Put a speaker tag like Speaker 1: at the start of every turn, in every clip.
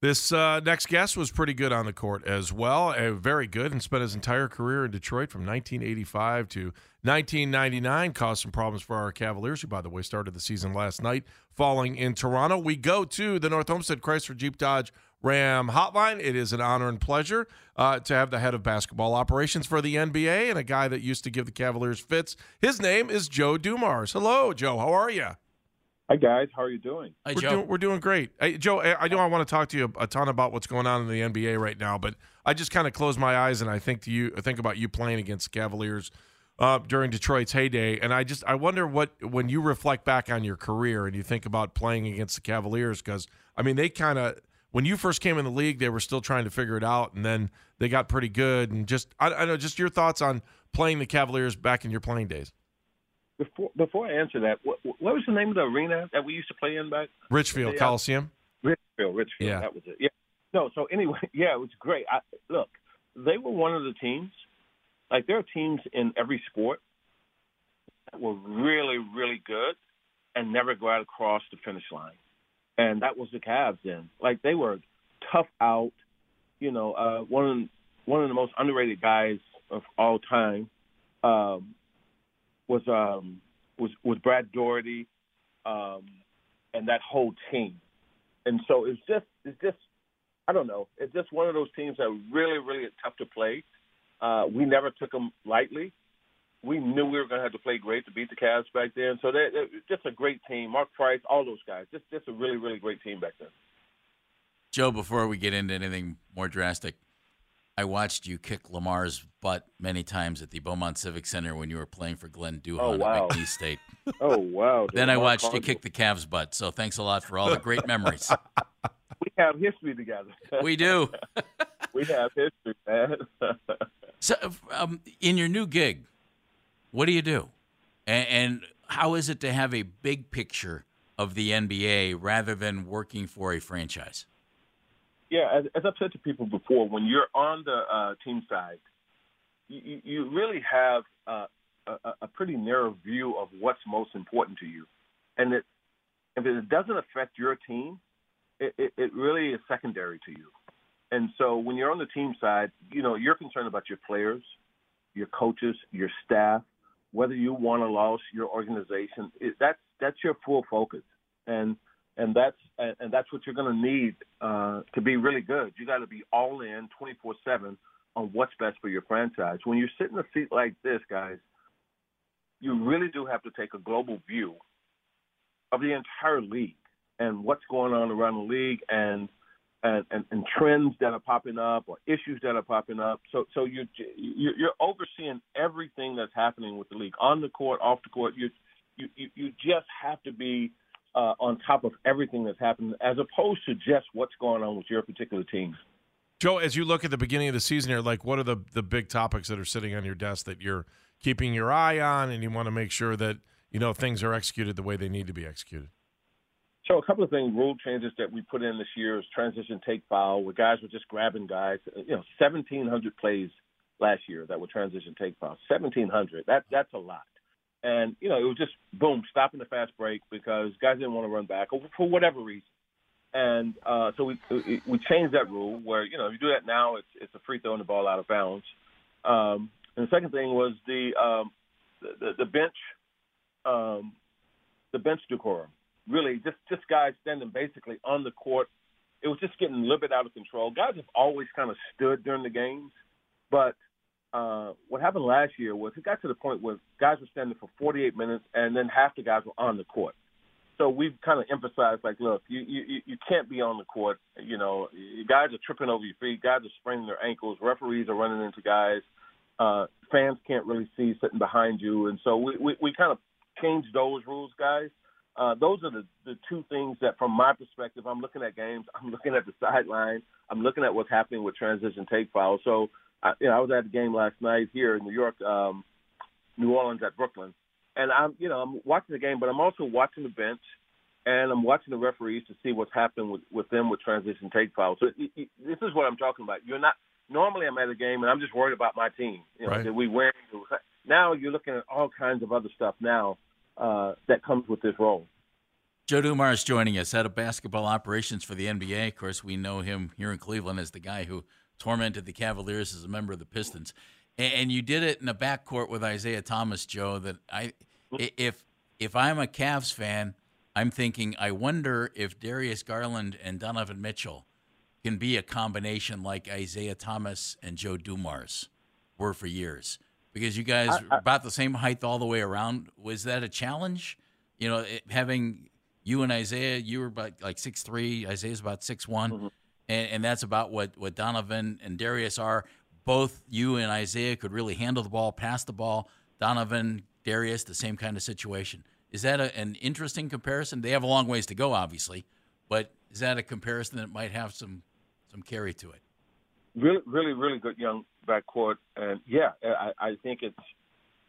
Speaker 1: This uh, next guest was pretty good on the court as well, uh, very good, and spent his entire career in Detroit from 1985 to 1999. Caused some problems for our Cavaliers, who, by the way, started the season last night, falling in Toronto. We go to the North Olmsted Chrysler Jeep Dodge Ram Hotline. It is an honor and pleasure uh, to have the head of basketball operations for the NBA and a guy that used to give the Cavaliers fits. His name is Joe Dumars. Hello, Joe. How are you?
Speaker 2: Hi guys, how are you doing?
Speaker 1: Hi, we're, doing, we're doing great. Hey, Joe, I know I want to talk to you a ton about what's going on in the NBA right now, but I just kind of close my eyes and I think to you, I think about you playing against Cavaliers uh, during Detroit's heyday, and I just I wonder what when you reflect back on your career and you think about playing against the Cavaliers, because I mean they kind of when you first came in the league, they were still trying to figure it out, and then they got pretty good. And just I, I know just your thoughts on playing the Cavaliers back in your playing days.
Speaker 2: Before before I answer that, what, what was the name of the arena that we used to play in back?
Speaker 1: Richfield
Speaker 2: Yeah.
Speaker 1: Coliseum.
Speaker 2: Richfield, Richfield.
Speaker 1: Yeah.
Speaker 2: that was it. Yeah. No, so anyway, yeah, it was great. I, look, they were one of the teams. Like there are teams in every sport that were really, really good and never got across the finish line, and that was the Cavs. Then, like they were tough out. You know, uh, one of the, one of the most underrated guys of all time. Um, was um was was Brad Daugherty, um, and that whole team. And so it's just it's just I don't know. It's just one of those teams that really really tough to play. Uh, we never took them lightly. We knew we were going to have to play great to beat the Cavs back then. So they, they're just a great team. Mark Price, all those guys. Just just a really really great team back then.
Speaker 3: Joe, before we get into anything more drastic, I watched you kick Lamar's butt many times at the Beaumont Civic Center when you were playing for Glenn Duhon
Speaker 2: Oh, wow.
Speaker 3: at McNeese State.
Speaker 2: Oh wow!
Speaker 3: then I watched you kick the Cavs' butt. So thanks a lot for all the great memories.
Speaker 2: We have history together.
Speaker 3: we do.
Speaker 2: we have history, man.
Speaker 3: So, um, in your new gig, what do you do, and, and how is it to have a big picture of the NBA rather than working for a franchise?
Speaker 2: Yeah, as, as I've said to people before, when you're on the uh, team side, you, you- really have uh, a, a pretty narrow view of what's most important to you, and it, if it doesn't affect your team, it, it, it really is secondary to you. And so when you're on the team side, you know you're concerned about your players, your coaches, your staff, whether you won or lost, your organization. It, that's that's your full focus, and and that's and, that's what you're going to need uh, to be really good. You got to be all in, 24 seven on what's best for your franchise. When you're sitting in a seat like this, guys, you really do have to take a global view of the entire league and what's going on around the league and and, and, and trends that are popping up or issues that are popping up. So so you you're, overseeing everything that's happening with the league on the court, off the court. You you you, you just have to be uh, on top of everything that's happening, as opposed to just what's going on with your particular team.
Speaker 1: Joe, as you look at the beginning of the season here, like what are the the big topics that are sitting on your desk that you're keeping your eye on, and you want to make sure that you know things are executed the way they need to be executed?
Speaker 2: So a couple of things, rule changes that we put in this year is transition take foul, where guys were just grabbing guys. You know, 1,700 plays last year that were transition take foul. 1,700. That that's a lot. And you know, it was just boom, stopping the fast break because guys didn't want to run back or for whatever reason. And uh, so we we changed that rule where you know if you do that now, it's it's a free throwing the ball out of bounds. Um, and the second thing was the um, the, the bench um, the bench decorum. Really, just just guys standing basically on the court. It was just getting a little bit out of control. Guys have always kind of stood during the games, but uh, what happened last year was it got to the point where guys were standing for 48 minutes, and then half the guys were on the court. So we've kind of emphasized, like, look, you you you can't be on the court. You know, guys are tripping over your feet, guys are spraining their ankles, referees are running into guys, uh, fans can't really see sitting behind you, and so we we, we kind of changed those rules, guys. Uh, those are the, the two things that, from my perspective, I'm looking at games. I'm looking at the sideline. I'm looking at what's happening with transition take fouls. So, I, you know, I was at the game last night here in New York, um, New Orleans at Brooklyn, and I'm, you know, I'm watching the game, but I'm also watching the bench, and I'm watching the referees to see what's happening with, with them with transition take fouls. So it, it, this is what I'm talking about. You're not normally I'm at a game and I'm just worried about my team. You know,
Speaker 1: right.
Speaker 2: did we win? Now you're looking at all kinds of other stuff now uh, that comes with this role.
Speaker 3: Joe Dumars joining us, head of basketball operations for the NBA. Of course, we know him here in Cleveland as the guy who tormented the Cavaliers as a member of the Pistons. And you did it in a backcourt with Isiah Thomas, Joe. That I, if if I'm a Cavs fan, I'm thinking, I wonder if Darius Garland and Donovan Mitchell can be a combination like Isiah Thomas and Joe Dumars were for years because you guys I, I, about the same height all the way around. Was that a challenge? You know, it, having you and Isiah, you were about like six three. Isiah's about six one, mm-hmm. And, and that's about what what Donovan and Darius are. Both you and Isiah could really handle the ball, pass the ball. Donovan, Darius, the same kind of situation. Is that a, an interesting comparison? They have a long ways to go, obviously, but is that a comparison that might have some some carry to it?
Speaker 2: Really, really, really good young backcourt, and yeah, I, I think it's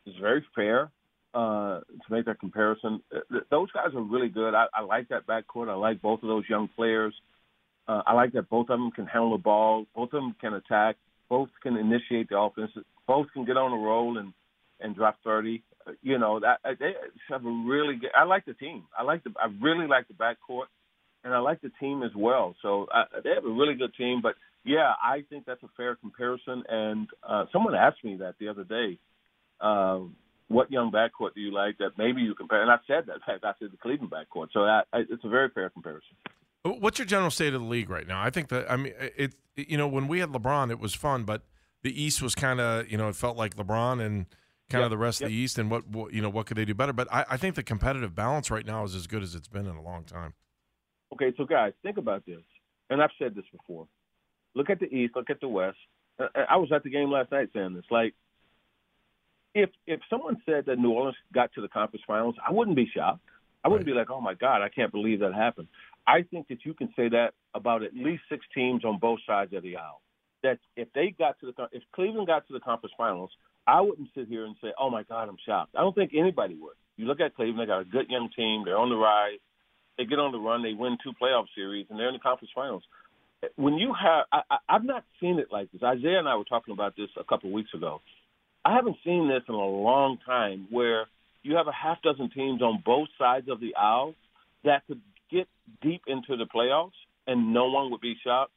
Speaker 2: it's very fair uh, to make that comparison. Those guys are really good. I, I like that backcourt. I like both of those young players. Uh, I like that both of them can handle the ball. Both of them can attack. Both can initiate the offense. Both can get on a roll and and drop thirty. Uh, you know that they have a really good. I like the team. I like the. I really like the backcourt, and I like the team as well. So uh, they have a really good team. But yeah, I think that's a fair comparison. And uh, someone asked me that the other day. Um, what young backcourt do you like that maybe you compare? And I said that. I said the Cleveland backcourt. So I, I, it's a very fair comparison.
Speaker 1: What's your general state of the league right now? I think that I mean it. You know, when we had LeBron, it was fun, but the East was kind of you know it felt like LeBron and kind yep. of the rest yep. of the East, and what, what, you know what could they do better? But I, I think the competitive balance right now is as good as it's been in a long time.
Speaker 2: Okay, so guys, think about this, and I've said this before. Look at the East, look at the West. Uh, uh, I was at the game last night saying this. Like, if if someone said that New Orleans got to the conference finals, I wouldn't be shocked. I wouldn't right. be like, oh my God, I can't believe that happened. I think that you can say that about at least six teams on both sides of the aisle. That if they got to the if Cleveland got to the conference finals, I wouldn't sit here and say, oh my God, I'm shocked. I don't think anybody would. You look at Cleveland; they got a good young team. They're on the rise. They get on the run. They win two playoff series, and they're in the conference finals. When you have, I, I, I've not seen it like this. Isiah and I were talking about this a couple of weeks ago I haven't seen this in a long time where you have a half dozen teams on both sides of the aisle that could get deep into the playoffs and no one would be shocked.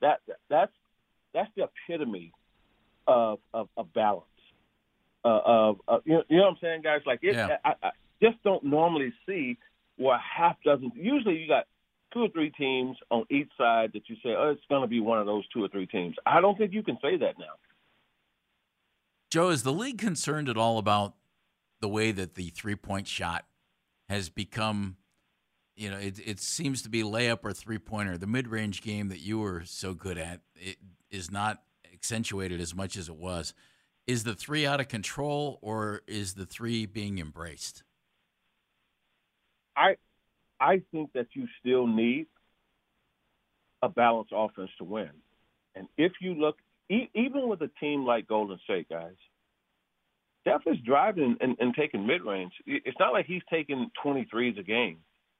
Speaker 2: That that's that's the epitome of of, of balance. Uh, of uh, you, know, you know what I'm saying, guys? Like it, yeah. I, I just don't normally see where a half dozen. Usually, you got two or three teams on each side that you say, oh, it's going to be one of those two or three teams. I don't think you can say that now.
Speaker 3: Joe, is the league concerned at all about the way that the three point shot has become? You know, it, it seems to be layup or three pointer. The mid range game that you were so good at it is not accentuated as much as it was. Is the three out of control, or is the three being embraced?
Speaker 2: I I think that you still need a balanced offense to win. And if you look e- even with a team like Golden State, guys, Steph is driving and, and taking mid range. It's not like he's taking 23s a game.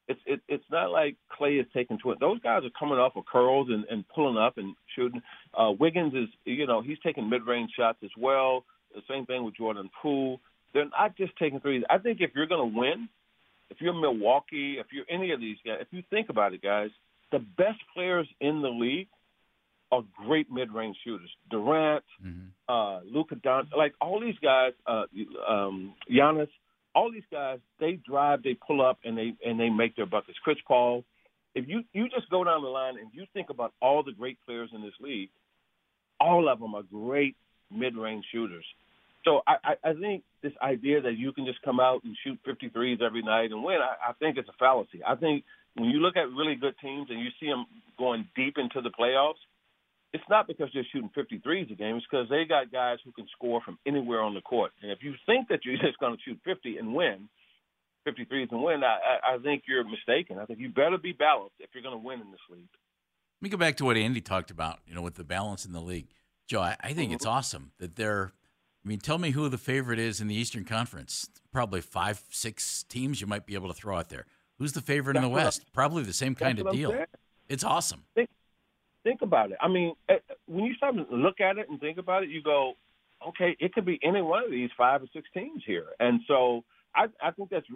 Speaker 2: It's it, it's not like Clay is taking 20. Those guys are coming off of curls and, and pulling up and shooting. Uh, Wiggins is, you know, he's taking mid range shots as well. The same thing with Jordan Poole. They're not just taking threes. I think if you're going to win, if you're Milwaukee, if you're any of these guys, if you think about it, guys, the best players in the league are great mid-range shooters. Durant, mm-hmm. uh, Luka Don, like all these guys, uh, um, Giannis, all these guys, they drive, they pull up, and they and they make their buckets. Chris Paul, if you you just go down the line and you think about all the great players in this league, all of them are great mid-range shooters. So I, I, I think this idea that you can just come out and shoot 53s every night and win, I, I think it's a fallacy. I think when you look at really good teams and you see them going deep into the playoffs, it's not because they're shooting 53s a game. It's because they got guys who can score from anywhere on the court. And if you think that you're just going to shoot 50 and win, 53s and win, I, I think you're mistaken. I think you better be balanced if you're going to win in this league.
Speaker 3: Let me go back to what Andy talked about, you know, with the balance in the league. Joe, I, I think mm-hmm. it's awesome that they're. I mean, tell me who the favorite is in the Eastern Conference. Probably five, six teams you might be able to throw out there. Who's the favorite That's in the West? Probably the same kind of deal. It's awesome.
Speaker 2: Think, think about it. I mean, eh, when you start to look at it and think about it, you go, okay, it could be any one of these five or six teams here. And so I, I think that's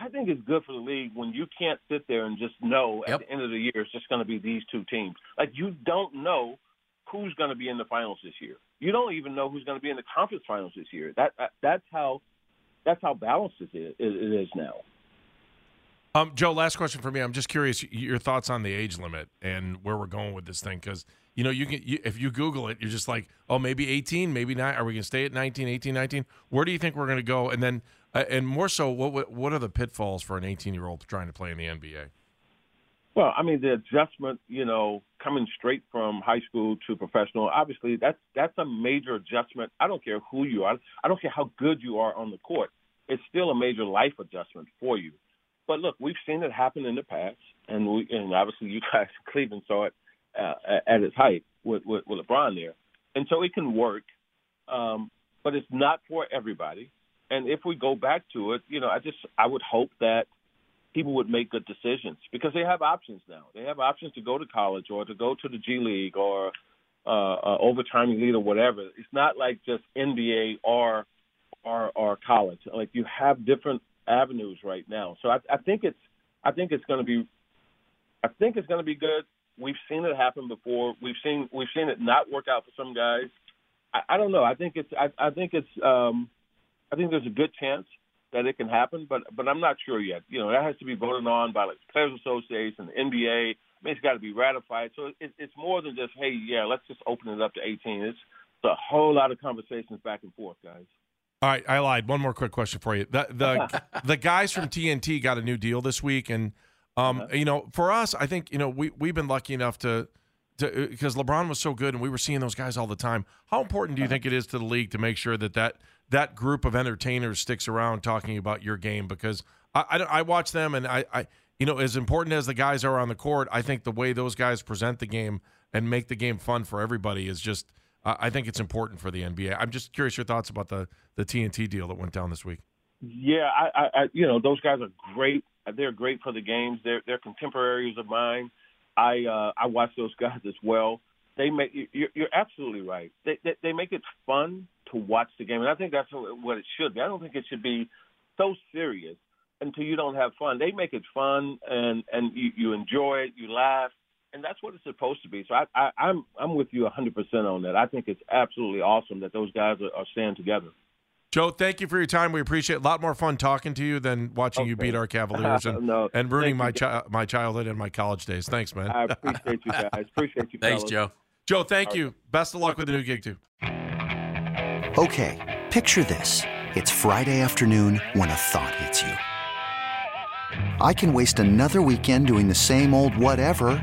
Speaker 2: I think it's good for the league when you can't sit there and just know yep. at the end of the year it's just going to be these two teams. Like you don't know who's going to be in the finals this year. You don't even know who's going to be in the conference finals this year. That, that that's how that's how balanced it is, it is now.
Speaker 1: Um, Joe, last question for me. I'm just curious your thoughts on the age limit and where we're going with this thing because you know you can you, if you Google it, you're just like, oh, maybe 18, maybe not. Are we going to stay at 19, 18, 19? Where do you think we're going to go? And then, uh, and more so, what what are the pitfalls for an 18 year old trying to play in the NBA?
Speaker 2: Well, I mean, the adjustment, you know, coming straight from high school to professional, obviously that's that's a major adjustment. I don't care who you are. I don't care how good you are on the court. It's still a major life adjustment for you. But look, we've seen it happen in the past, and we and obviously you guys Cleveland saw it uh, at its height with, with with LeBron there, and so it can work. Um, but it's not for everybody. And if we go back to it, you know, I just I would hope that people would make good decisions because they have options now. They have options to go to college or to go to the G League or uh, uh, overtime elite or whatever. It's not like just NBA or or or college. Like you have different avenues right now. So I, I think it's I think it's going to be I think it's going to be good. We've seen it happen before. We've seen we've seen it not work out for some guys. I, I don't know. I think it's I, I think it's um, I think there's a good chance that it can happen, but but I'm not sure yet. You know, that has to be voted on by like Players Association, the NBA. I mean, it's got to be ratified. So it, it's more than just hey, yeah, let's just open it up to 18. It's, it's a whole lot of conversations back and forth, guys.
Speaker 1: All right, I lied. One more quick question for you. The the the guys from TNT got a new deal this week, and um, uh-huh. you know, for us, I think you know we we've been lucky enough to to because LeBron was so good, and we were seeing those guys all the time. How important do you uh-huh. think it is to the league to make sure that that that group of entertainers sticks around talking about your game? Because I I, I watch them, and I, I you know as important as the guys are on the court, I think the way those guys present the game and make the game fun for everybody is just I think it's important for the NBA. I'm just curious your thoughts about the the TNT deal that went down this week.
Speaker 2: Yeah, I, I, you know those guys are great. They're great for the games. They're they're contemporaries of mine. I uh, I watch those guys as well. They make you're, you're absolutely right. They, they they make it fun to watch the game, and I think that's what it should be. I don't think it should be so serious until you don't have fun. They make it fun, and and you, you enjoy it, you laugh, and that's what it's supposed to be. So I, I, I'm I'm with you 100 percent on that. I think it's absolutely awesome that those guys are, are staying together.
Speaker 1: Joe, thank you for your time. We appreciate it. A lot more fun talking to you than watching okay. you beat our Cavaliers and, no, and ruining my chi- my childhood and my college days. Thanks, man.
Speaker 2: I appreciate you guys. Appreciate you.
Speaker 3: Thanks,
Speaker 2: fellas.
Speaker 3: Joe.
Speaker 1: Joe, thank you. Best of luck with the new gig too.
Speaker 4: Okay, picture this: it's Friday afternoon when a thought hits you. I can waste another weekend doing the same old whatever,